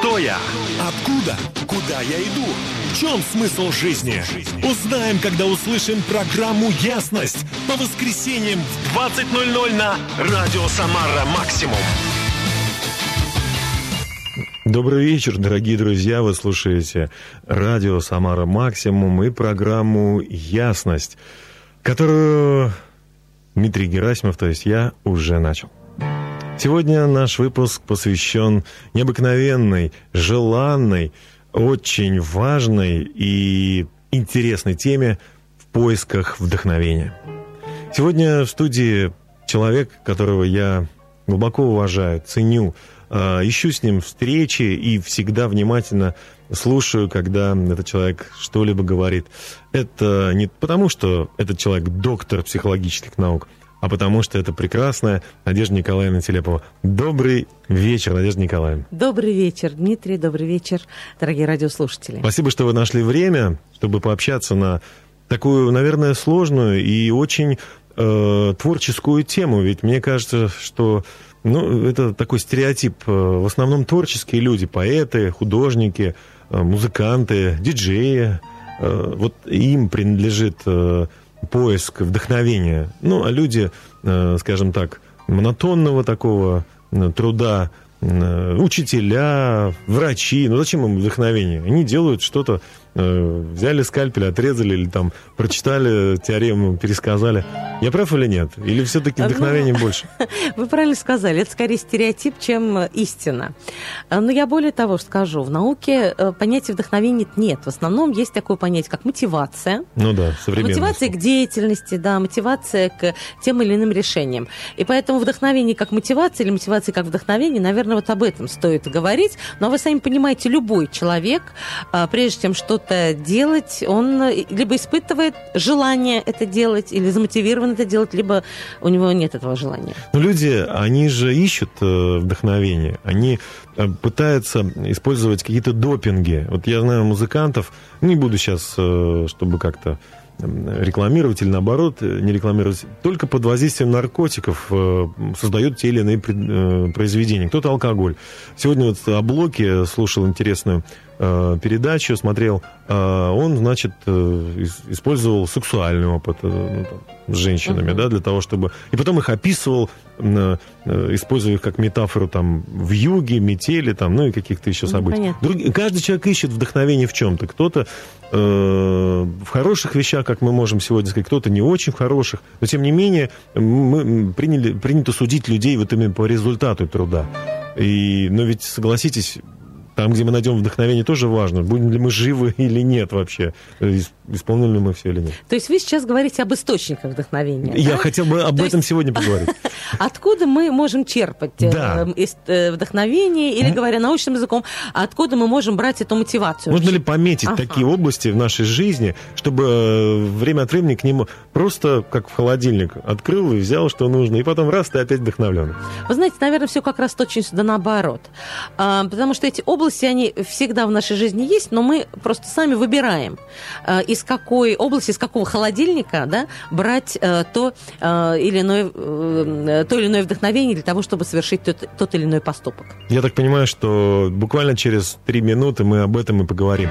Кто я? Откуда? Куда я иду? В чем смысл жизни? Узнаем, когда услышим программу «Ясность» по воскресеньям в 20.00 на Радио Самара Максимум. Добрый вечер, дорогие друзья. Вы слушаете радио «Самара Максимум» и программу «Ясность», которую Дмитрий Герасимов, то есть я, уже начал. Сегодня наш выпуск посвящен необыкновенной, желанной, очень важной и интересной теме в поисках вдохновения. Сегодня в студии человек, которого я глубоко уважаю, ценю, а, ищу с ним встречи и всегда внимательно слушаю, когда этот человек что-либо говорит. Это не потому, что этот человек доктор психологических наук – а потому что это прекрасная Надежда Николаевна Телепова. Добрый вечер, Надежда Николаевна. Добрый вечер, Дмитрий, добрый вечер, дорогие радиослушатели. Спасибо, что вы нашли время, чтобы пообщаться на такую, наверное, сложную и очень э, творческую тему. Ведь мне кажется, что ну, это такой стереотип. Э, в основном творческие люди, поэты, художники, э, музыканты, диджеи. Э, вот им принадлежит поиск вдохновения. Ну, а люди, э, скажем так, монотонного такого э, труда, э, учителя, врачи, ну зачем им вдохновение? Они делают что-то взяли скальпель, отрезали или там прочитали теорему, пересказали. Я прав или нет? Или все-таки вдохновение ну, больше? Вы правильно сказали. Это скорее стереотип, чем истина. Э, но я более того скажу. В науке э, понятия вдохновения нет. В основном есть такое понятие, как мотивация. Ну да, современная. Мотивация к деятельности, да, мотивация к тем или иным решениям. И поэтому вдохновение как мотивация или мотивация как вдохновение, наверное, вот об этом стоит говорить. Но вы сами понимаете, любой человек, прежде чем что что-то делать, он либо испытывает желание это делать, или замотивирован это делать, либо у него нет этого желания. Но люди, они же ищут э, вдохновение, они э, пытаются использовать какие-то допинги. Вот я знаю музыкантов, не буду сейчас, э, чтобы как-то рекламировать или наоборот не рекламировать, только под воздействием наркотиков создают те или иные произведения. Кто-то алкоголь. Сегодня вот о блоке слушал интересную Э, передачу, смотрел, э, он, значит, э, использовал сексуальный опыт ну, там, с женщинами, uh-huh. да, для того, чтобы... И потом их описывал, используя их как метафору там в юге, метели, там, ну и каких-то еще событий. Друг... Каждый человек ищет вдохновение в чем-то. Кто-то э, в хороших вещах, как мы можем сегодня сказать, кто-то не очень хороших. Но, тем не менее, мы приняли, принято судить людей вот именно по результату труда. И, но ведь, согласитесь, там, где мы найдем вдохновение, тоже важно. Будем ли мы живы или нет вообще. Исполнили ли мы все или нет. То есть вы сейчас говорите об источниках вдохновения. Я да? хотел бы об То этом есть... сегодня поговорить. Откуда мы можем черпать э, да. э, вдохновение, или, говоря научным языком, откуда мы можем брать эту мотивацию? Можно ли пометить ага. такие области в нашей жизни, чтобы э, время от времени к нему просто как в холодильник открыл и взял, что нужно, и потом раз, ты опять вдохновлен? Вы знаете, наверное, все как раз точно сюда наоборот. А, потому что эти области области, они всегда в нашей жизни есть, но мы просто сами выбираем, э, из какой области, из какого холодильника да, брать э, то, э, или иное, то или иное вдохновение для того, чтобы совершить тот, тот или иной поступок. Я так понимаю, что буквально через три минуты мы об этом и поговорим.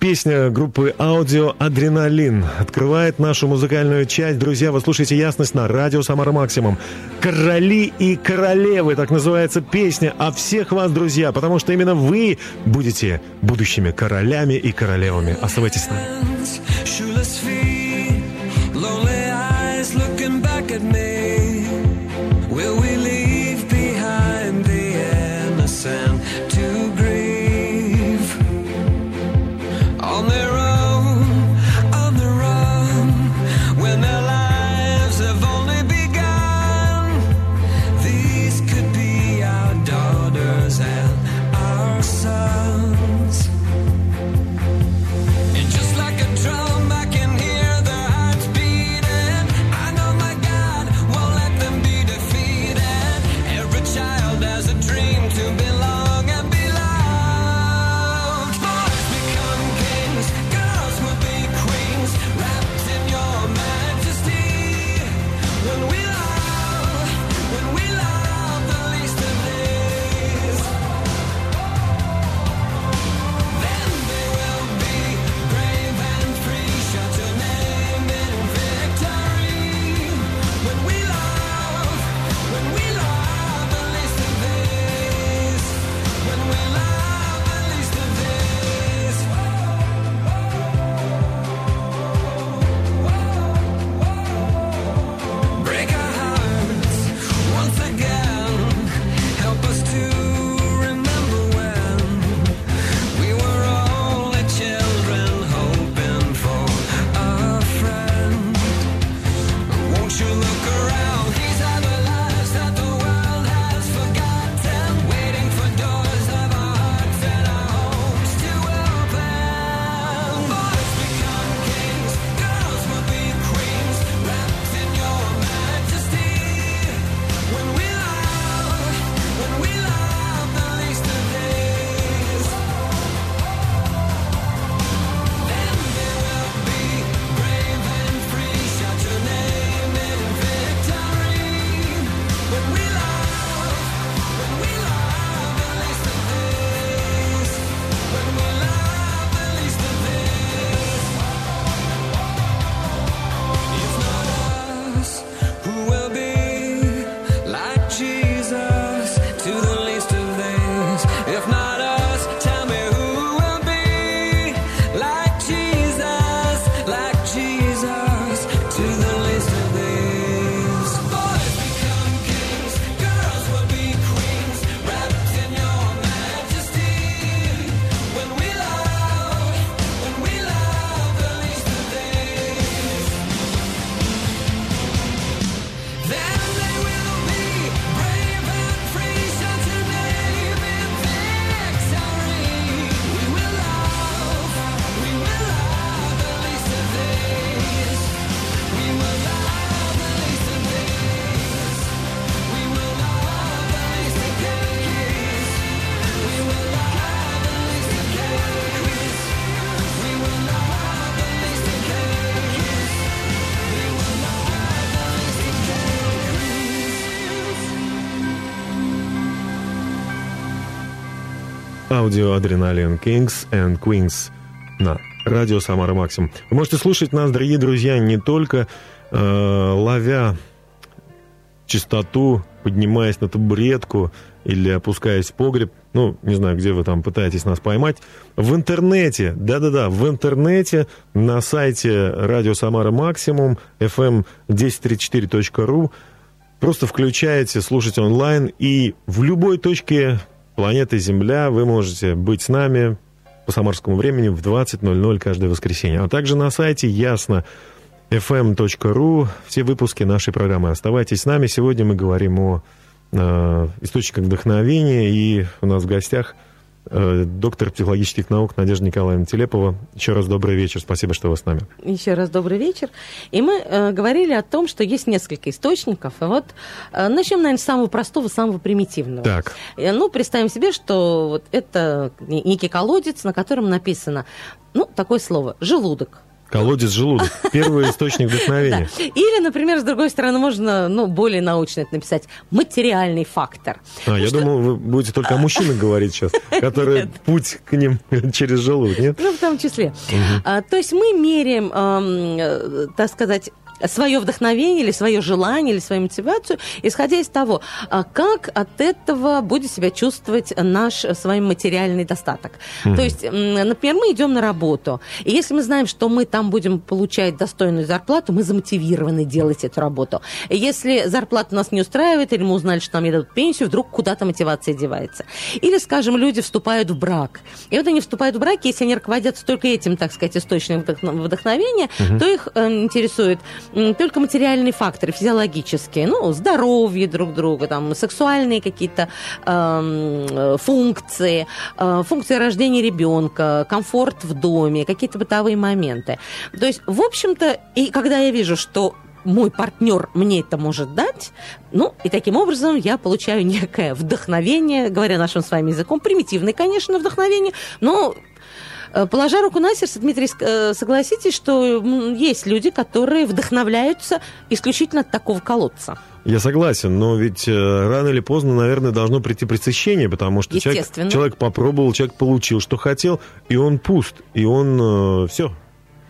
Песня группы «Аудио Адреналин» открывает нашу музыкальную часть. Друзья, вы слушаете «Ясность» на радио «Самара Максимум». «Короли и королевы» — так называется песня о всех вас, друзья, потому что именно вы будете будущими королями и королевами. Оставайтесь с нами. Аудио Адреналин Kings and Queens на радио Самара Максимум. Вы можете слушать нас, дорогие друзья, не только э, ловя частоту, поднимаясь на табуретку или опускаясь в погреб, ну, не знаю, где вы там пытаетесь нас поймать, в интернете, да-да-да, в интернете, на сайте радио Самара Максимум, fm1034.ru, просто включаете, слушайте онлайн, и в любой точке планеты Земля вы можете быть с нами по самарскому времени в 20.00 каждое воскресенье. А также на сайте ясно fm.ru все выпуски нашей программы. Оставайтесь с нами. Сегодня мы говорим о э, источниках вдохновения, и у нас в гостях доктор психологических наук Надежда Николаевна Телепова. Еще раз добрый вечер, спасибо, что вы с нами. Еще раз добрый вечер. И мы э, говорили о том, что есть несколько источников. И вот э, начнем, наверное, с самого простого, самого примитивного. Так. Э, ну, представим себе, что вот это некий колодец, на котором написано, ну, такое слово, желудок. Колодец желудок. Первый источник вдохновения. Да. Или, например, с другой стороны, можно ну, более научно это написать. Материальный фактор. А, я что... думал, вы будете только о мужчинах говорить сейчас, которые путь к ним через желудок, нет? Ну, в том числе. Угу. А, то есть мы меряем, э, так сказать, свое вдохновение или свое желание или свою мотивацию, исходя из того, а как от этого будет себя чувствовать наш с вами материальный достаток. Mm-hmm. То есть, например, мы идем на работу, и если мы знаем, что мы там будем получать достойную зарплату, мы замотивированы делать эту работу. И если зарплата нас не устраивает, или мы узнали, что нам не дадут пенсию, вдруг куда-то мотивация девается. Или, скажем, люди вступают в брак. И вот они вступают в брак, если они руководятся только этим, так сказать, источником вдохновения, mm-hmm. то их э, интересует только материальные факторы, физиологические, ну, здоровье друг друга, там, сексуальные какие-то э, функции, э, функции рождения ребенка, комфорт в доме, какие-то бытовые моменты. То есть, в общем-то, и когда я вижу, что мой партнер мне это может дать, ну, и таким образом я получаю некое вдохновение, говоря нашим с вами языком, примитивное, конечно, вдохновение, но положа руку на сердце, Дмитрий, э, согласитесь, что есть люди, которые вдохновляются исключительно от такого колодца. Я согласен, но ведь э, рано или поздно, наверное, должно прийти пресыщение, потому что человек, человек попробовал, человек получил, что хотел, и он пуст, и он э, все,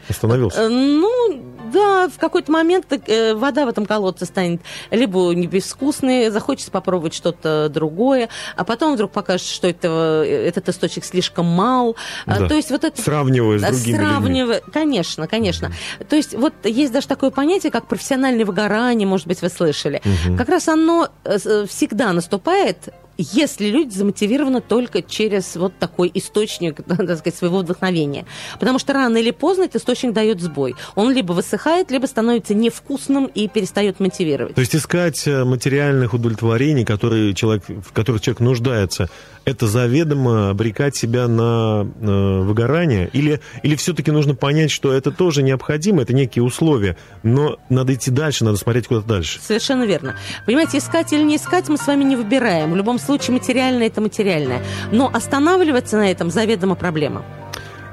остановился. Ну, да, в какой-то момент э, вода в этом колодце станет либо не безвкусной, захочется попробовать что-то другое, а потом вдруг покажется, что это, э, этот источник слишком мал. А, да. То есть вот это... Сравнивая с другими Сравнивая, людьми. Конечно, конечно. Mm-hmm. То есть вот есть даже такое понятие, как профессиональное выгорание, может быть, вы слышали. Mm-hmm. Как раз оно э, всегда наступает если люди замотивированы только через вот такой источник, так сказать, своего вдохновения. Потому что рано или поздно этот источник дает сбой. Он либо высыхает, либо становится невкусным и перестает мотивировать. То есть искать э, материальных удовлетворений, которые человек, в которых человек нуждается, это заведомо обрекать себя на э, выгорание? Или, или все-таки нужно понять, что это тоже необходимо, это некие условия, но надо идти дальше, надо смотреть куда-то дальше? Совершенно верно. Понимаете, искать или не искать мы с вами не выбираем. В любом случае материальное – это материальное. Но останавливаться на этом заведомо проблема.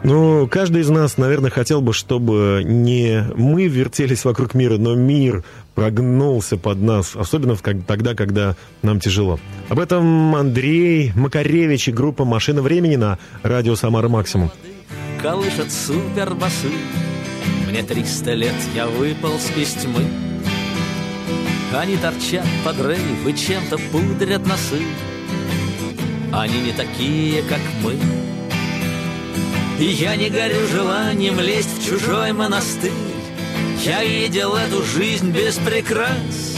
Ну, каждый из нас, наверное, хотел бы, чтобы не мы вертелись вокруг мира, но мир прогнулся под нас, особенно тогда, когда нам тяжело. Об этом Андрей Макаревич и группа «Машина времени» на радио «Самара Максимум». Колышет супербасы, мне триста лет, я выполз из тьмы. Они торчат под рейв и чем-то пудрят носы. Они не такие, как мы. И я не горю желанием лезть в чужой монастырь Я видел эту жизнь без прикрас.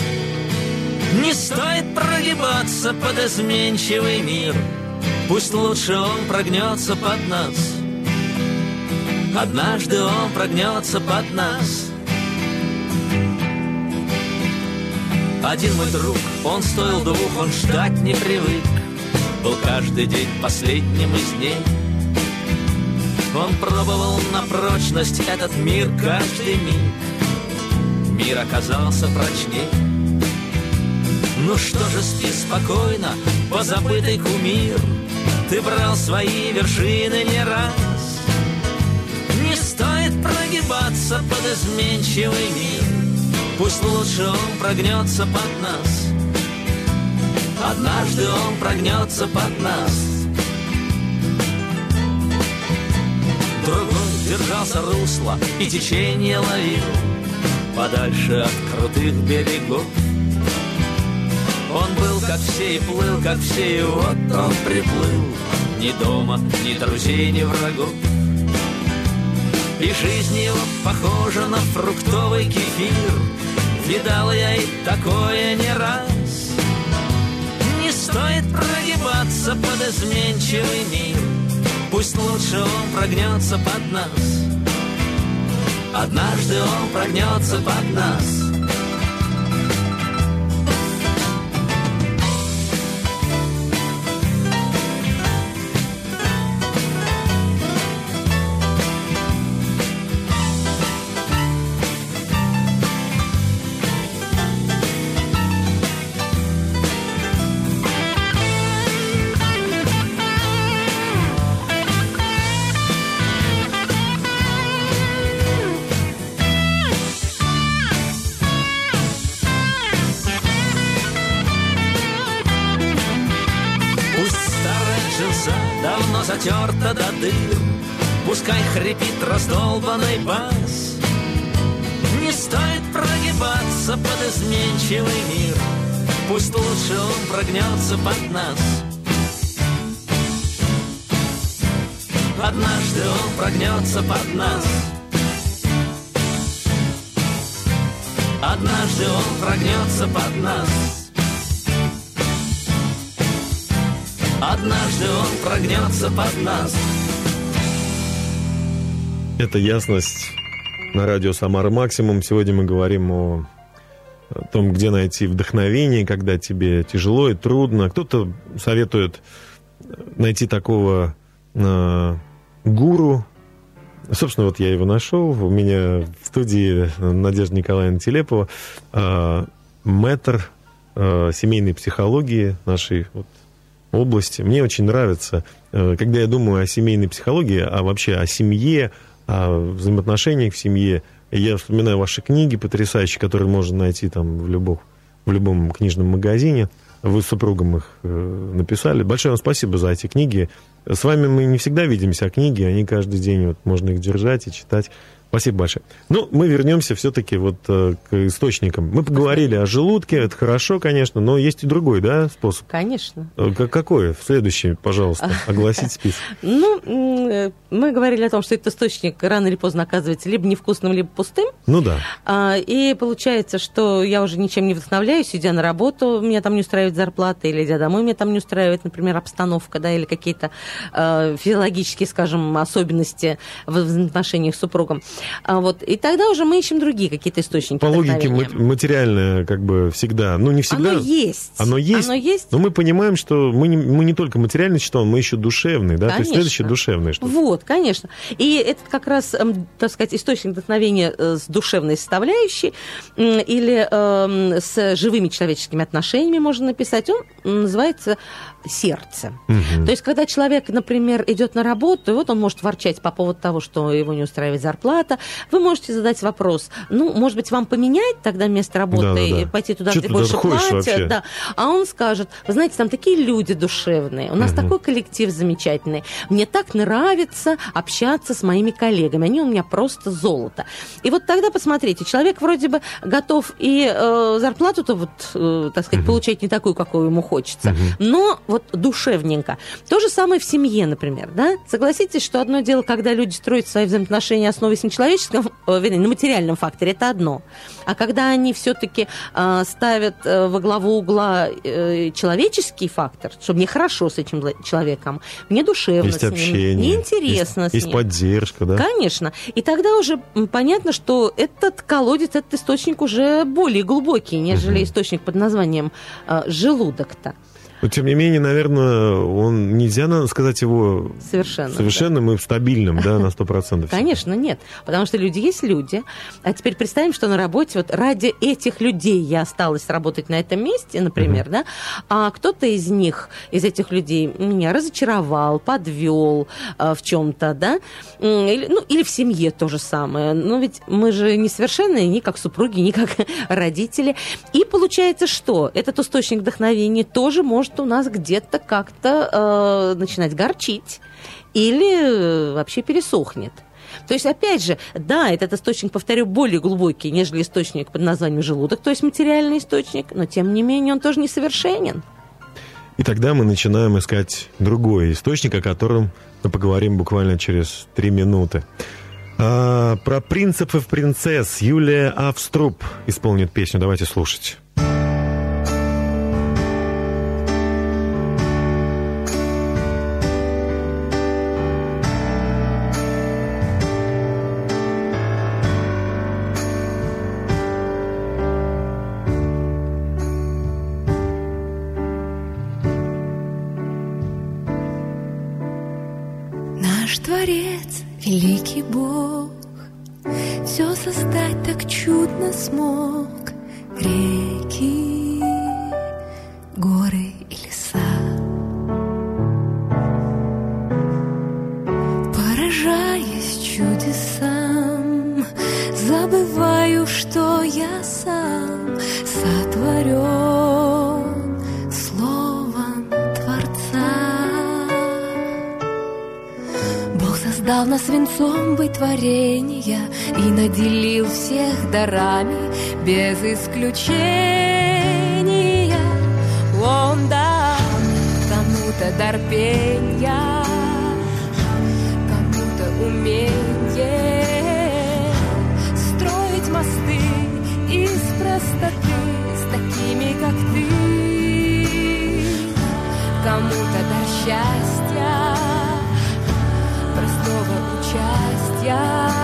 Не стоит прогибаться под изменчивый мир. Пусть лучше он прогнется под нас. Однажды он прогнется под нас. Один мой друг, он стоил двух, он ждать не привык. Был каждый день последним из дней. Он пробовал на прочность этот мир каждый миг Мир оказался прочней. Ну что же, спи спокойно, позабытый кумир. Ты брал свои вершины не раз. Не стоит прогибаться под изменчивый мир. Пусть лучше он прогнется под нас. Однажды он прогнется под нас. Другой держался русло и течение ловил. Подальше от крутых берегов. Он был как все и плыл, как все, и вот он приплыл. Ни дома, ни друзей, ни врагов. И жизнь его похожа на фруктовый кефир. Видал я и такое не раз. Не стоит прогибаться под изменчивый мир. Пусть лучше он прогнется под нас Однажды он прогнется под нас хрипит раздолбанный бас. Не стоит прогибаться под изменчивый мир. Пусть лучше он прогнется под нас. Однажды он прогнется под нас. Однажды он прогнется под нас. Однажды он прогнется под нас. Это ясность на радио «Самара Максимум». Сегодня мы говорим о том, где найти вдохновение, когда тебе тяжело и трудно. Кто-то советует найти такого э, гуру. Собственно, вот я его нашел. У меня в студии Надежда Николаевна Телепова, э, мэтр э, семейной психологии нашей вот, области. Мне очень нравится, э, когда я думаю о семейной психологии, а вообще о семье, о взаимоотношениях в семье, я вспоминаю ваши книги потрясающие, которые можно найти там в, любом в любом книжном магазине. Вы с супругом их э, написали. Большое вам спасибо за эти книги. С вами мы не всегда видимся, а книги, они каждый день вот можно их держать и читать. Спасибо большое. Ну, мы вернемся все-таки вот э, к источникам. Мы поговорили о желудке, это хорошо, конечно, но есть и другой, да, способ? Конечно. Э, какой? Следующий, пожалуйста, огласить список. Ну, э, мы говорили о том, что этот источник рано или поздно оказывается либо невкусным, либо пустым. Ну да. А, и получается, что я уже ничем не вдохновляюсь, идя на работу, меня там не устраивает зарплата, или идя домой, меня там не устраивает, например, обстановка, да, или какие-то физиологические, скажем, особенности в отношениях с супругом. А вот, и тогда уже мы ищем другие какие-то источники По логике материальное как бы всегда, ну не всегда. Оно есть. Оно есть, Оно есть. но мы понимаем, что мы не, мы не только материальный считаем, мы еще душевный, да? Конечно. То есть следующее душевное что Вот, конечно. И это как раз, эм, так сказать, источник вдохновения э, с душевной составляющей или э, с живыми человеческими отношениями можно написать. Он называется сердце. Угу. То есть, когда человек, например, идет на работу, и вот он может ворчать по поводу того, что его не устраивает зарплата, вы можете задать вопрос, ну, может быть, вам поменять тогда место работы да, да, да. и пойти туда, Что где больше платят? Да. А он скажет, вы знаете, там такие люди душевные, у нас угу. такой коллектив замечательный, мне так нравится общаться с моими коллегами, они у меня просто золото. И вот тогда посмотрите, человек вроде бы готов и э, зарплату-то вот, э, так сказать, угу. получать не такую, какую ему хочется, угу. но вот душевненько. То же самое в семье, например, да? Согласитесь, что одно дело, когда люди строят свои взаимоотношения основываясь на человеческом, э, вернее, на материальном факторе, это одно. А когда они все-таки э, ставят э, во главу угла э, человеческий фактор, чтобы мне хорошо с этим человеком, мне душевно есть с ним, общение, мне интересно есть, с ним. Есть поддержка, да? Конечно. И тогда уже понятно, что этот колодец, этот источник уже более глубокий, нежели угу. источник под названием э, желудок-то. Но, тем не менее, наверное, он нельзя сказать его совершенно, совершенным да. и стабильным, да, на 100%. Конечно, нет. Потому что люди есть люди. А теперь представим, что на работе вот ради этих людей я осталась работать на этом месте, например, uh-huh. да, а кто-то из них, из этих людей меня разочаровал, подвел э, в чем-то, да, или, ну, или в семье то же самое. Но ведь мы же несовершенные ни как супруги, ни как родители. И получается, что этот источник вдохновения тоже может может у нас где-то как-то э, начинать горчить или э, вообще пересохнет. То есть, опять же, да, этот источник, повторю, более глубокий, нежели источник под названием желудок, то есть материальный источник, но тем не менее он тоже несовершенен. И тогда мы начинаем искать другой источник, о котором мы поговорим буквально через три минуты. А, про принципов принцесс Юлия Авструб исполнит песню. Давайте слушать. трудно смог реки, горы. Дарами без исключения. Он дал кому-то дар пения, кому-то умение строить мосты из простоты с такими, как ты. Кому-то дар счастья, простого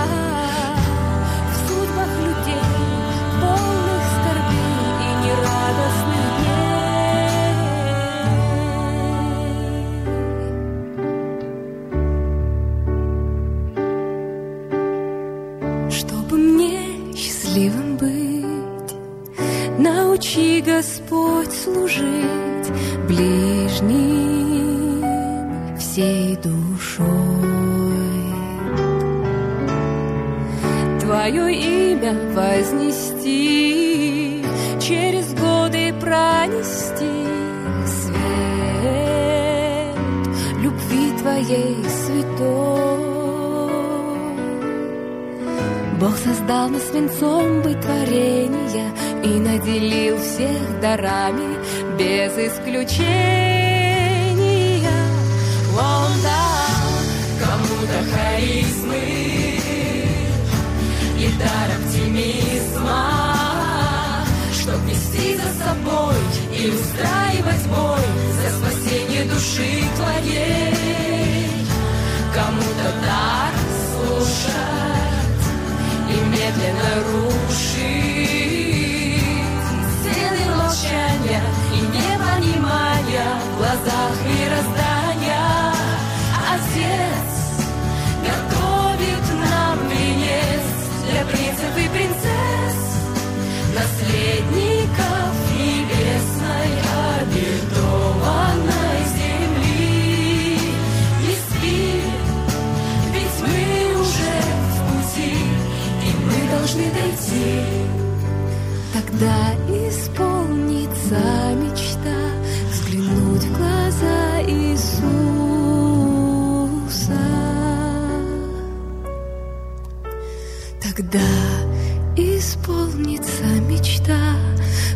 Твое имя вознести, через годы пронести свет любви Твоей святой. Бог создал нас свинцом быть и наделил всех дарами без исключения. Он дал кому-то дар оптимизма, чтоб вести за собой и устраивать бой за спасение души твоей. Кому-то дар слушать и медленно рушить молчания и непонимания в глазах мироздания. Отец Тогда исполнится мечта взглянуть в глаза Иисуса. Тогда исполнится мечта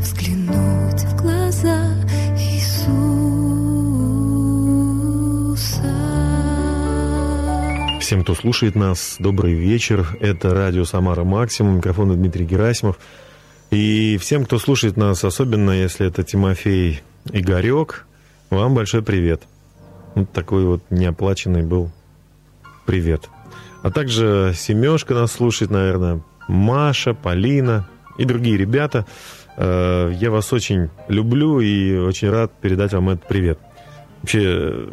взглянуть в глаза Иисуса. Всем, кто слушает нас, добрый вечер. Это радио «Самара Максимум». Микрофон Дмитрий Герасимов. И всем, кто слушает нас, особенно если это Тимофей Игорек, вам большой привет. Вот такой вот неоплаченный был привет. А также Семешка нас слушает, наверное, Маша, Полина и другие ребята. Э, я вас очень люблю и очень рад передать вам этот привет. Вообще,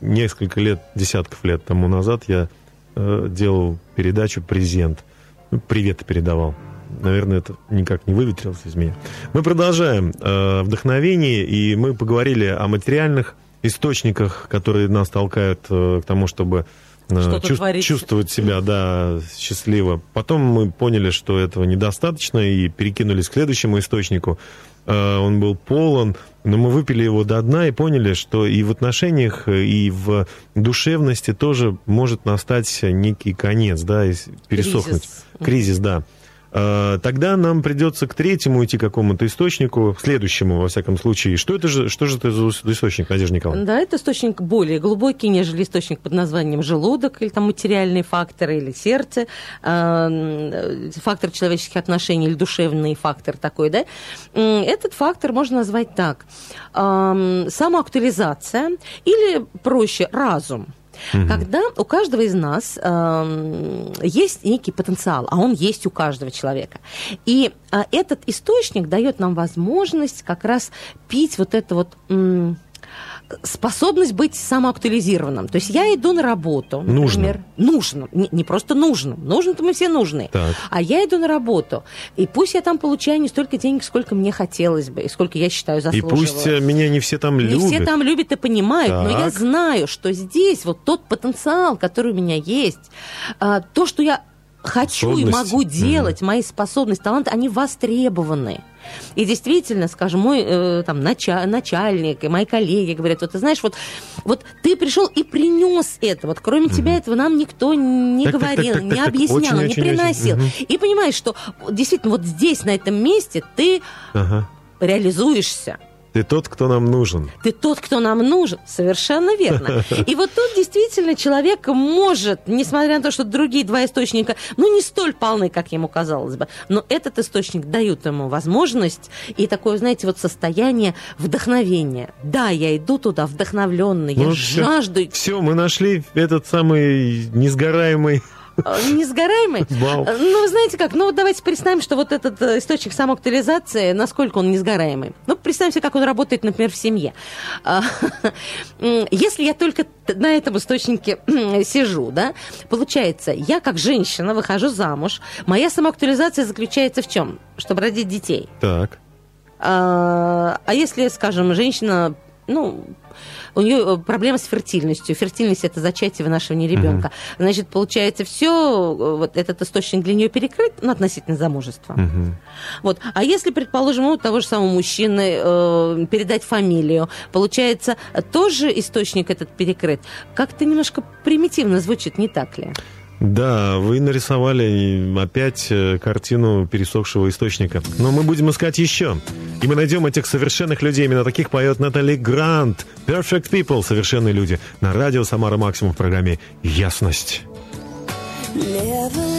несколько лет, десятков лет тому назад я э, делал передачу «Презент». Ну, привет передавал наверное, это никак не выветрилось из меня. Мы продолжаем э, вдохновение, и мы поговорили о материальных источниках, которые нас толкают э, к тому, чтобы э, чувств, чувствовать себя, да, счастливо. Потом мы поняли, что этого недостаточно, и перекинулись к следующему источнику. э, он был полон, но мы выпили его до дна и поняли, что и в отношениях, и в душевности тоже может настать некий конец, да, и пересохнуть. Кризис. Кризис, да. Э, Тогда нам придется к третьему идти какому-то источнику, к следующему, во всяком случае. Что это же, что же это за источник, Надежда Николаевна? Да, это источник более глубокий, нежели источник под названием желудок, или там материальные факторы, или сердце, э, фактор человеческих отношений, или душевный фактор такой, да. Этот фактор можно назвать так. Эм, Самоактуализация, или проще, разум. Когда у каждого из нас эм, есть некий потенциал, а он есть у каждого человека. И э, этот источник дает нам возможность как раз пить вот это вот м, способность быть самоактуализированным. То есть я иду на работу, например. Нужно. Не, не просто нужно. Нужно-то мы все нужны. Так. А я иду на работу. И пусть я там получаю не столько денег, сколько мне хотелось бы, и сколько я считаю И заслуживаю. пусть э, меня не все там Не любят. все там любят и понимают, но я Так. знаю, что здесь вот тот потенциал, который у меня есть, а, то, что я хочу и могу делать, мои способности, таланты, они востребованы. И действительно, скажем, мой э, там, нача- начальник и мои коллеги говорят, вот ты знаешь, вот, вот ты пришел и принес это, вот кроме тебя этого нам никто не Так, так, так, говорил, так, не так, так. объяснял, Очень, не очень, очень. приносил. Мгм. И понимаешь, что действительно вот здесь, на этом месте, ты Ага. реализуешься. Ты тот, кто нам нужен. Ты тот, кто нам нужен. Совершенно верно. И вот тут действительно человек может, несмотря на то, что другие два источника, ну, не столь полны, как ему казалось бы, но этот источник дает ему возможность и такое, знаете, вот состояние вдохновения. Да, я иду туда вдохновленный, я Ну, всё. жажду Все, мы нашли этот самый несгораемый несгораемый. бал. Ну, вы знаете как, ну давайте представим, что вот этот э, источник самоактуализации, насколько он несгораемый. Ну, представим себе, как он работает, например, в семье. А, Если я только на этом источнике сижу, да, получается, я как женщина выхожу замуж, моя самоактуализация заключается в чем? Чтобы родить детей. Так. А а если, скажем, женщина, ну, у нее проблема с фертильностью. Фертильность это зачатие вынашивания ребенка. Значит, получается, все, вот этот источник для нее перекрыт, ну, относительно замужества. Мгм. Вот. А если, предположим, у того же самого мужчины э, передать фамилию, получается, тоже источник этот перекрыт. Как-то немножко примитивно звучит, не так ли? Да, вы нарисовали опять э, картину пересохшего источника. Но мы будем искать еще. И мы найдем этих совершенных людей. Именно таких поет Натали Грант. Perfect People, совершенные люди. На радио Самара Максимум в программе «Ясность». Never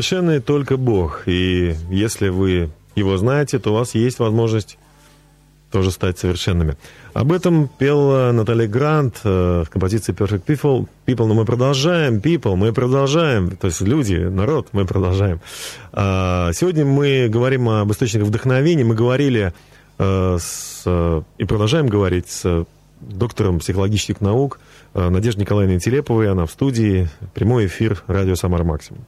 Совершенный только Бог. И если вы его знаете, то у вас есть возможность тоже стать совершенными. Об этом пела Наталья Грант э, в композиции Perfect People. People, но мы продолжаем. People, мы продолжаем. То есть люди, народ, мы продолжаем. А, сегодня мы говорим об источниках вдохновения. Мы говорили э, с, и продолжаем говорить с доктором психологических наук э, Надеждой Николаевной Телеповой. Она в студии. Прямой эфир радио «Самар Максимум».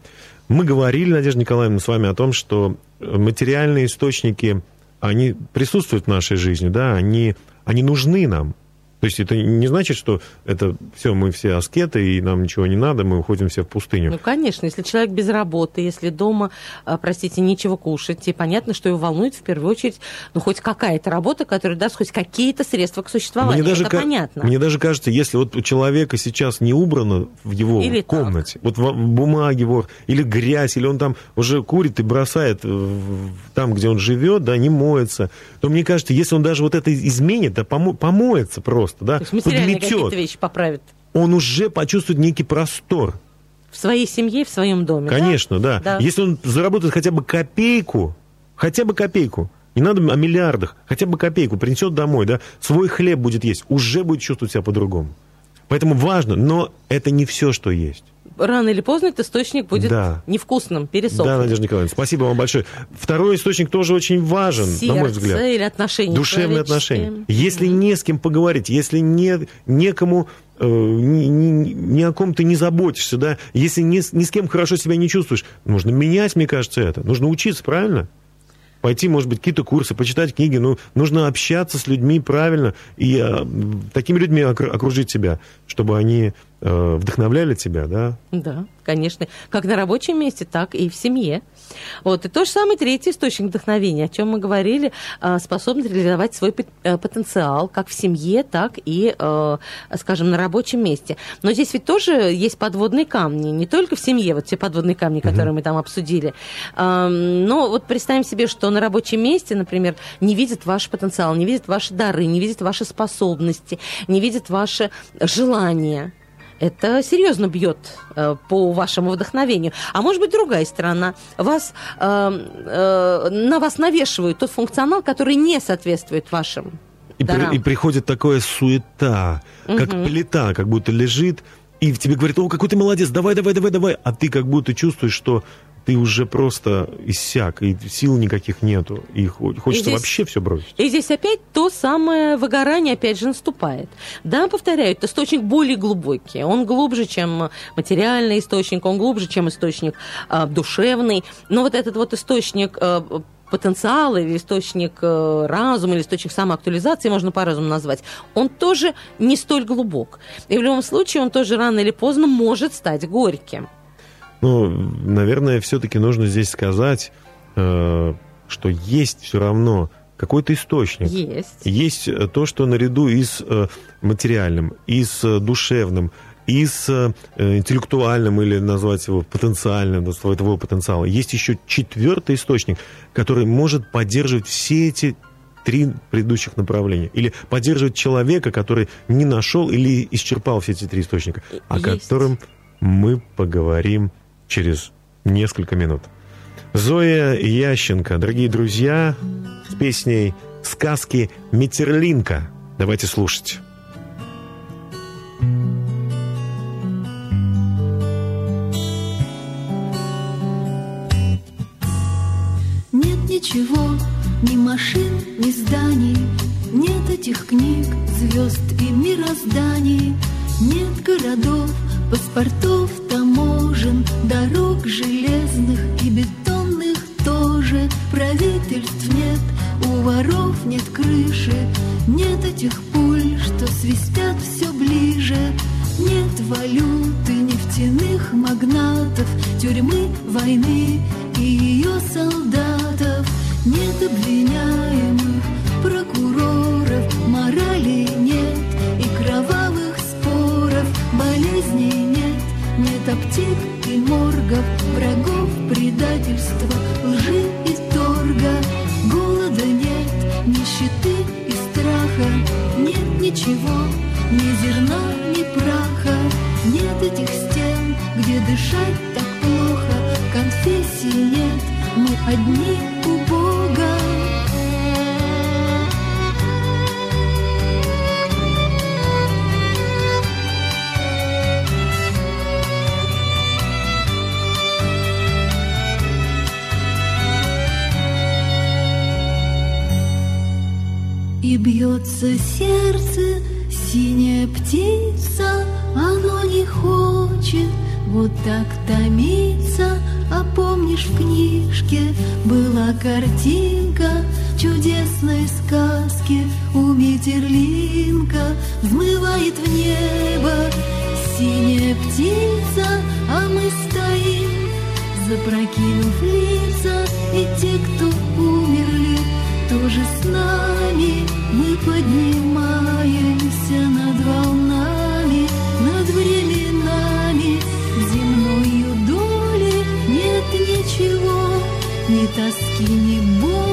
Мы говорили, Надежда Николаевна, с вами о том, что материальные источники, они присутствуют в нашей жизни, да, они, они нужны нам. То есть это не значит, что это все, мы все аскеты, и нам ничего не надо, мы уходим все в пустыню. Ну, конечно, если человек без работы, если дома, а, простите, нечего кушать, и понятно, что его волнует в первую очередь, ну, хоть какая-то работа, которая даст хоть какие-то средства к существованию. Мне даже, это понятно. Мне даже кажется, если вот у человека сейчас не убрано в его Или комнате, так. вот в бумаге вор, или грязь, или он там уже курит и бросает там, где он живет, да, не моется, то мне кажется, если он даже вот это изменит, да, помо- помоется просто, да, То есть материальные какие-то вещи поправит. Он уже почувствует некий простор. В своей семье, в своем доме. Конечно, да. Да. Если он заработает хотя бы копейку, хотя бы копейку, не надо о миллиардах, хотя бы копейку принесет домой, да, свой хлеб будет есть, уже будет чувствовать себя по-другому. Поэтому важно, но это не все, что есть. Рано или поздно этот источник будет Да. невкусным, пересохнет. Да, Надежда Николаевна, спасибо вам большое. Второй источник тоже очень важен, на мой Сердце взгляд. или отношения Душевные отношения. Если не с кем поговорить, если не, некому, э, ни, ни- ни о ком ты не заботишься, да, если ни, с- ни с кем хорошо себя не чувствуешь, нужно менять, мне кажется, это. Нужно учиться, правильно? Пойти, может быть, какие-то курсы, почитать книги. Ну, нужно общаться с людьми правильно и э, такими людьми окр- окружить себя, чтобы они э, вдохновляли тебя, да, Да, конечно. Как на рабочем месте, так и в семье. Вот. И то же самое третий источник вдохновения, о чем мы говорили, а, способность реализовать свой э, потенциал как в семье, так и, э, скажем, на рабочем месте. Но здесь ведь тоже есть подводные камни, не только в семье, вот те подводные камни, которые мы там обсудили. Но вот представим себе, что на рабочем месте, например, не видят ваш потенциал, не видят ваши дары, не видят ваши способности, не видят ваши желания это серьезно бьет э, по вашему вдохновению. А может быть, другая сторона. Вас, э, э, на вас навешивают тот функционал, который не соответствует вашим И, при- и приходит такая суета, как плита, как будто лежит, и в тебе говорит, о, какой ты молодец, давай, давай, давай, давай, а ты как будто чувствуешь, что ты уже просто иссяк, и сил никаких нету, и хо- хочется здесь- вообще все бросить. И здесь опять то самое выгорание опять же наступает. Да, повторяю, это источник более глубокий. Он глубже, чем материальный источник, он глубже, чем источник а, душевный. Но вот этот вот источник а, потенциала или источник э, разума, или источник самоактуализации, можно по-разному назвать, он тоже не столь глубок. И в любом случае он тоже рано или поздно может стать горьким. Ну, наверное, все-таки нужно здесь сказать, э, что есть все равно какой-то источник. Есть. Есть э, то, что наряду и с э, материальным, и с душевным, и с интеллектуальным, или назвать его потенциальным, да, своего потенциала. Есть еще четвертый источник, который может поддерживать все эти три предыдущих направления. Или поддерживать человека, который не нашел или исчерпал все эти три источника, о Есть. котором мы поговорим через несколько минут. Зоя Ященко, дорогие друзья, с песней «Сказки Метерлинка». Давайте слушать. Нет ничего, ни машин, ни зданий, Нет этих книг, звезд и мирозданий, Нет городов, паспортов, таможен, Дорог железных и бетонных тоже, Правительств нет, у воров нет крыши, Нет этих пуль, что свистят все ближе, нет валюты, нефтяных магнатов, Тюрьмы, войны и ее солдатов. Нет обвиняемых, нет аптек и моргов, Врагов, предательства, лжи и торга. Голода нет, нищеты и страха, Нет ничего, ни зерна, ни праха, Нет этих стен, где дышать так плохо, Конфет одни у Бога. Бьется сердце, синяя птица, оно не хочет вот так томиться. А помнишь, в книжке была картинка чудесной сказки у Метерлинка взмывает в небо синяя птица, а мы стоим, запрокинув лица, и те, кто тоже с нами мы поднимаемся над волнами, над временами земною доли нет ничего, ни тоски, ни боли.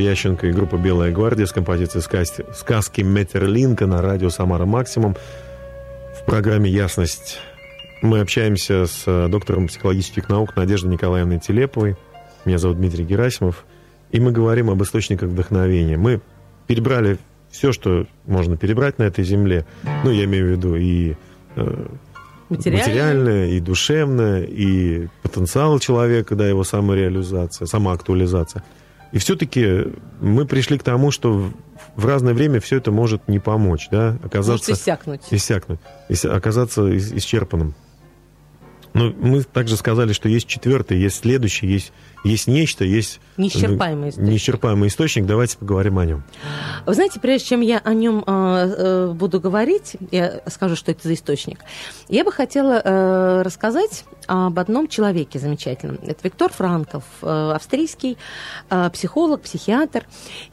Ященко и группа «Белая гвардия» с композицией сказки, сказки Метерлинка на радио «Самара Максимум». В программе «Ясность» мы общаемся с доктором психологических наук Надеждой Николаевной Телеповой. Меня зовут Дмитрий Герасимов. И мы говорим об источниках вдохновения. Мы перебрали все, что можно перебрать на этой земле. Ну, я имею в виду и э, Материальное. материальное, и душевное, и потенциал человека, да, его самореализация, самоактуализация. И все-таки мы пришли к тому, что в- разное время все это может не помочь, да, Может оказаться иссякнуть. иссякнуть, ис- оказаться ис- исчерпанным. Но мы также сказали, что есть четвертый, есть следующий, есть, есть нечто, есть э, Неисчерпаемый источник. неисчерпаемый источник. Давайте поговорим о нем. Вы знаете, прежде чем я о нем э, э, буду говорить, я скажу, что это за источник, я бы хотела э, рассказать об одном человеке замечательном. Это Виктор Франков, э, австрийский э, психолог, психиатр.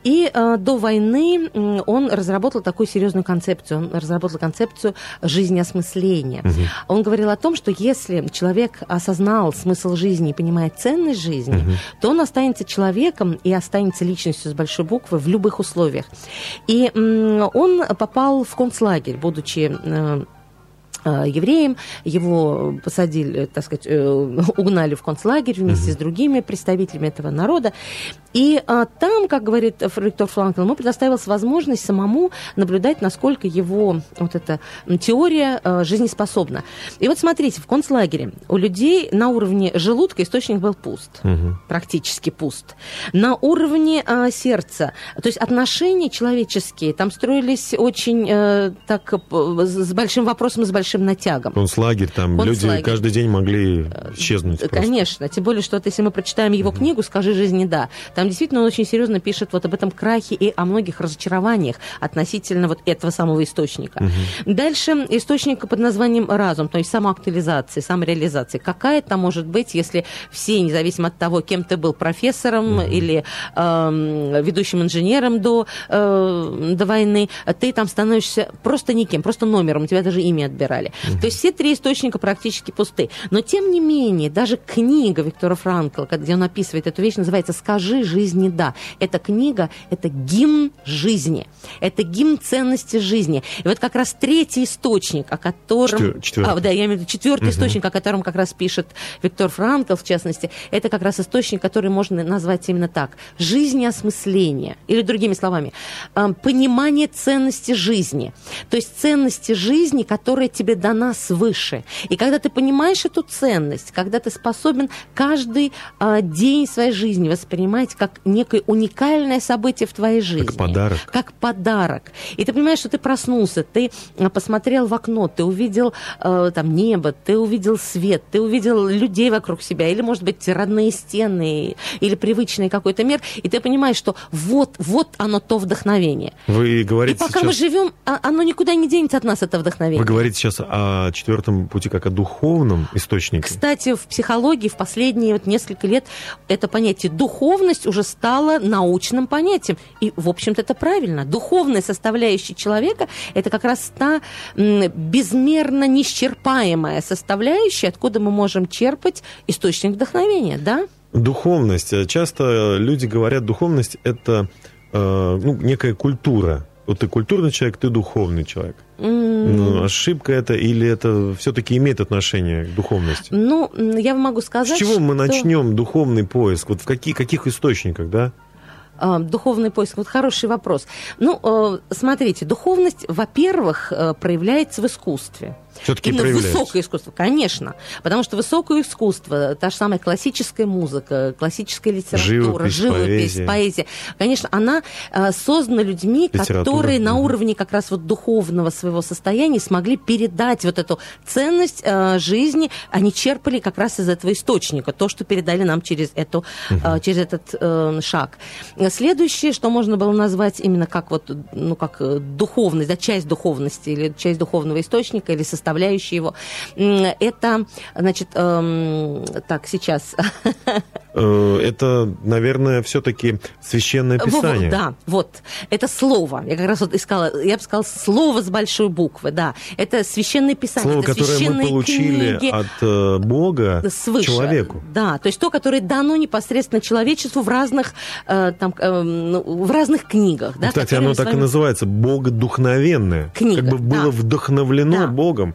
И э, до войны он разработал такую серьезную концепцию. Он разработал концепцию жизнеосмысления. Он говорил о том, что если человек осознал смысл жизни и понимает ценность жизни, то он останется человеком и останется личностью с большой буквы в любых условиях. И он попал в концлагерь, будучи э, э, евреем, его посадили, так сказать, э, угнали в концлагерь вместе с другими представителями этого народа. И а, там, как говорит Виктор Франкл, ему предоставилась возможность самому наблюдать, насколько его вот эта теория э, жизнеспособна. И вот смотрите, в концлагере у людей на уровне желудка источник был пуст, практически пуст. На уровне а, сердца, то есть отношения человеческие там строились очень э, так э, с большим вопросом, с большим натягом. Концлагерь, там Концлагерь. люди каждый день могли исчезнуть. просто. Конечно, тем более, что вот если мы прочитаем его книгу «Скажи жизни да», там действительно он очень серьезно пишет вот об этом крахе и о многих разочарованиях относительно вот этого самого источника. Дальше источник под названием разум, то есть самоактуализация, самореализация. Какая там может быть, если все, независимо от того, кем ты был, профессором или эм, ведущим инженером до, э, до войны, ты там становишься просто никем, просто номером, у тебя даже имя отбирали. То есть все три источника практически пусты. Но тем не менее, даже книга Виктора Франкла, где он описывает эту вещь, называется «Скажи жизни да». Эта книга – это гимн жизни, это гимн ценности жизни. И вот как раз третий источник, о котором... Четвер- четвертый. А, да, я имею в виду четвертый источник, о котором как раз пишет Виктор Франкл, в частности, это как раз источник, который можно назвать именно так. Жизнеосмысление. Или другими словами, эм, понимание ценности жизни. То есть ценности жизни, которая тебе дана свыше. И когда ты понимаешь эту ценность, когда ты способен каждый э, день своей жизни воспринимать как некое уникальное событие в твоей жизни. Как подарок. Как подарок. И ты понимаешь, что ты проснулся, ты э, посмотрел в окно, ты увидел э, там небо, ты увидел свет, ты увидел людей вокруг себя, или, может быть, родные стены, или привычный какой-то мир, и ты понимаешь, что вот, вот оно то вдохновение. Вы И говорите пока мы сейчас... живем, а- оно никуда не денется от нас, это вдохновение. Вы говорите сейчас о четвертом пути как о духовном источнике. Кстати, в психологии в последние вот несколько лет это понятие духовность уже стало научным понятием. И, в общем-то, это правильно. Духовная составляющая человека – это как раз та безмерно неисчерпаемая составляющая, откуда мы можем черпать источник вдохновения, да? Духовность. Часто люди говорят, духовность это э, ну, некая культура. Вот ты культурный человек, ты духовный человек. Ну, ошибка это или это все-таки имеет отношение к духовности? Ну, я вам могу сказать, С чего мы что- начнем духовный поиск? Вот в каких, каких источниках, да? А, Духовный поиск. Вот хороший вопрос. Ну, э, смотрите, духовность, во-первых, э, проявляется в искусстве. Все-таки Именно высокое искусство, конечно. Потому что высокое искусство, та же самая классическая музыка, классическая литература, Живопись, живопись, поэзия. поэзия. Конечно, она э, создана людьми, Литература, которые на уровне как раз вот духовного своего состояния смогли передать вот эту ценность э, жизни. Они черпали как раз из этого источника, то, что передали нам через, эту, э, через этот шаг. Следующее, что можно было назвать именно как вот, ну, как духовность, да, часть духовности или часть духовного источника или составляющая его, это, значит, эм, так, сейчас Э, Это, наверное, все-таки священное писание. да, вот. Это слово. Я как раз вот искала, я бы сказала, слово с большой буквы, да. Это священное писание. Слово, это которое мы получили книги от э, Бога свыше. человеку. Да, то есть то, которое дано непосредственно человечеству в разных, э, там, э, ну, в разных книгах. Да, Кстати, оно так и вами- называется Богодухновенное. Книга, Как бы было да. вдохновлено Да. Богом.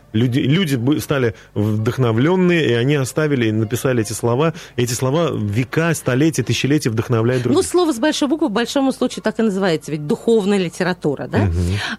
Люди, люди стали вдохновленные, и они оставили и написали эти слова. Эти слова века, столетия, тысячелетия вдохновляют Ну, других. слово с большой буквы в большом случае так и называется, ведь духовная литература, да?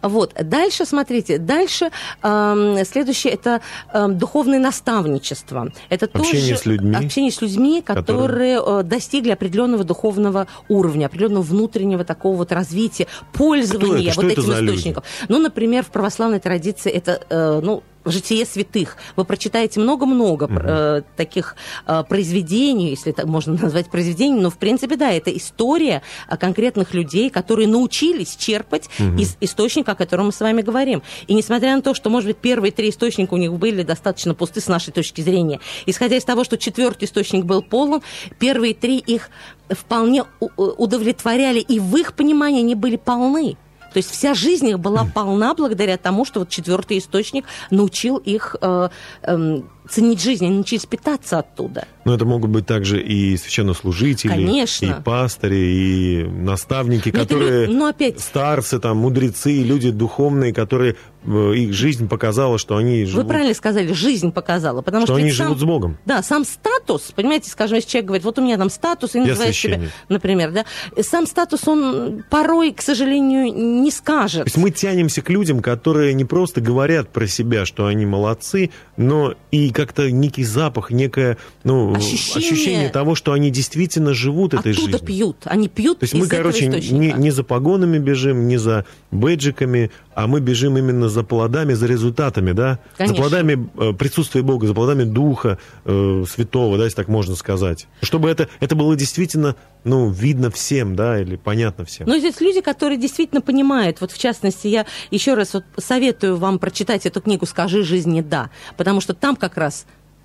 Вот. Дальше, смотрите, дальше эм, следующее это эм, духовное наставничество. Это Общение тоже с людьми. общение с людьми, которые, э, достигли определенного духовного уровня, определенного внутреннего такого вот развития, пользования вот этим источником. Ну, например, в православной традиции это, э, ну, житие святых. Вы прочитаете много-много э, таких э, произведений, если так можно назвать произведениями, но в принципе, да, это история э, конкретных людей, которые научились черпать из источника, о котором мы с вами говорим. И несмотря на то, что, может быть, первые три источника у них были достаточно пусты с нашей точки зрения, исходя из того, что четвертый источник был полон, первые три их вполне у- удовлетворяли, и в их понимании они были полны. То есть вся жизнь их была полна благодаря тому, что вот четвертый источник научил их э, эм, ценить жизнь, они научились питаться оттуда. Но это могут быть также и священнослужители, Конечно. и пастыри, и наставники, это которые лю- ну, опять- старцы, там, мудрецы, люди духовные, которые э, их жизнь показала, что они Вы живут, правильно сказали, жизнь показала, потому что что, они сам- живут с Богом. Да, сам статус, понимаете, скажем, если человек говорит, вот у меня там статус, и называет себя, например, да, сам статус, он порой, к сожалению, не скажет. То есть мы тянемся к людям, которые не просто говорят про себя, что они молодцы, но и как-то некий запах, некое ну, Ощущение- того, что они действительно живут этой Оттуда жизнью. пьют, они пьют То есть мы, короче, не, не за погонами бежим, не за бэджиками, а мы бежим именно за плодами, за результатами, да? Конечно. За плодами э, присутствия Бога, за плодами Духа э, Святого, да, если так можно сказать. Чтобы это, это было действительно, ну, видно всем, да, или понятно всем. Но здесь люди, которые действительно понимают. Вот в частности, я еще раз вот советую вам прочитать эту книгу «Скажи жизни да», потому что там как раз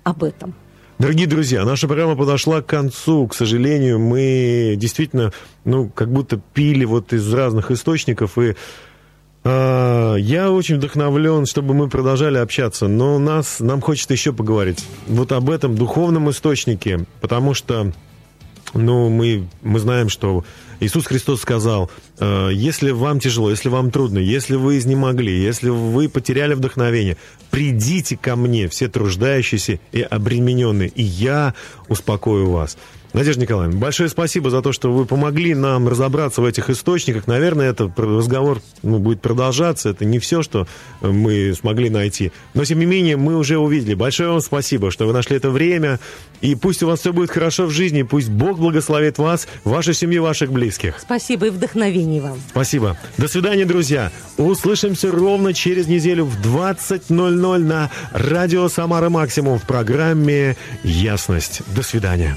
об этом. Дорогие друзья, наша программа подошла к концу. К сожалению, мы действительно, ну, как будто пили вот из разных источников. И а, я очень вдохновлен, чтобы мы продолжали общаться. Но нас, нам хочется еще поговорить вот об этом духовном источнике. Потому что, ну, мы, мы знаем, что Иисус Христос сказал, э, если вам тяжело, если вам трудно, если вы изнемогли, если вы потеряли вдохновение, придите ко мне, все труждающиеся и обремененные, и я успокою вас. Надежда Николаевна, большое спасибо за то, что вы помогли нам разобраться в этих источниках. Наверное, этот разговор ну, будет продолжаться. Это не все, что э, мы смогли найти. Но, тем не менее, мы уже увидели. Большое вам спасибо, что вы нашли это время. И пусть у вас все будет хорошо в жизни. Пусть Бог благословит вас, вашу семью, ваших близких. Спасибо и вдохновение вам. Спасибо. До свидания, друзья. Услышимся ровно через неделю в 20.00 на радио «Самара Максимум» в программе «Ясность». До свидания.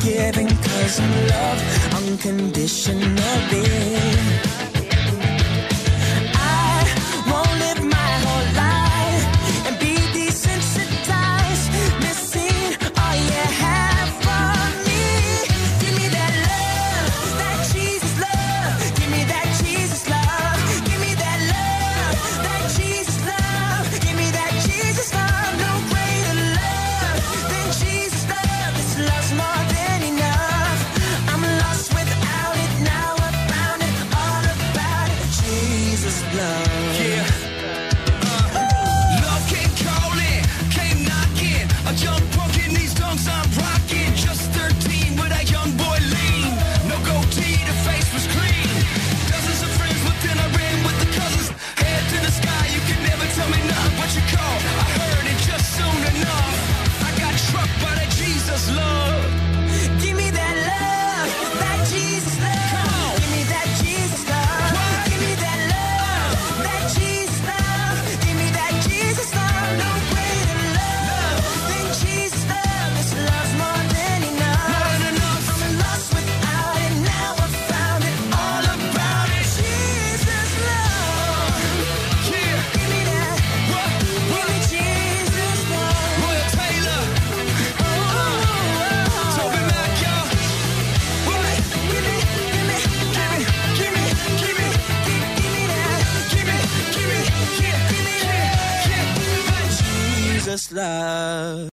forgiven cause I'm love unconditionally.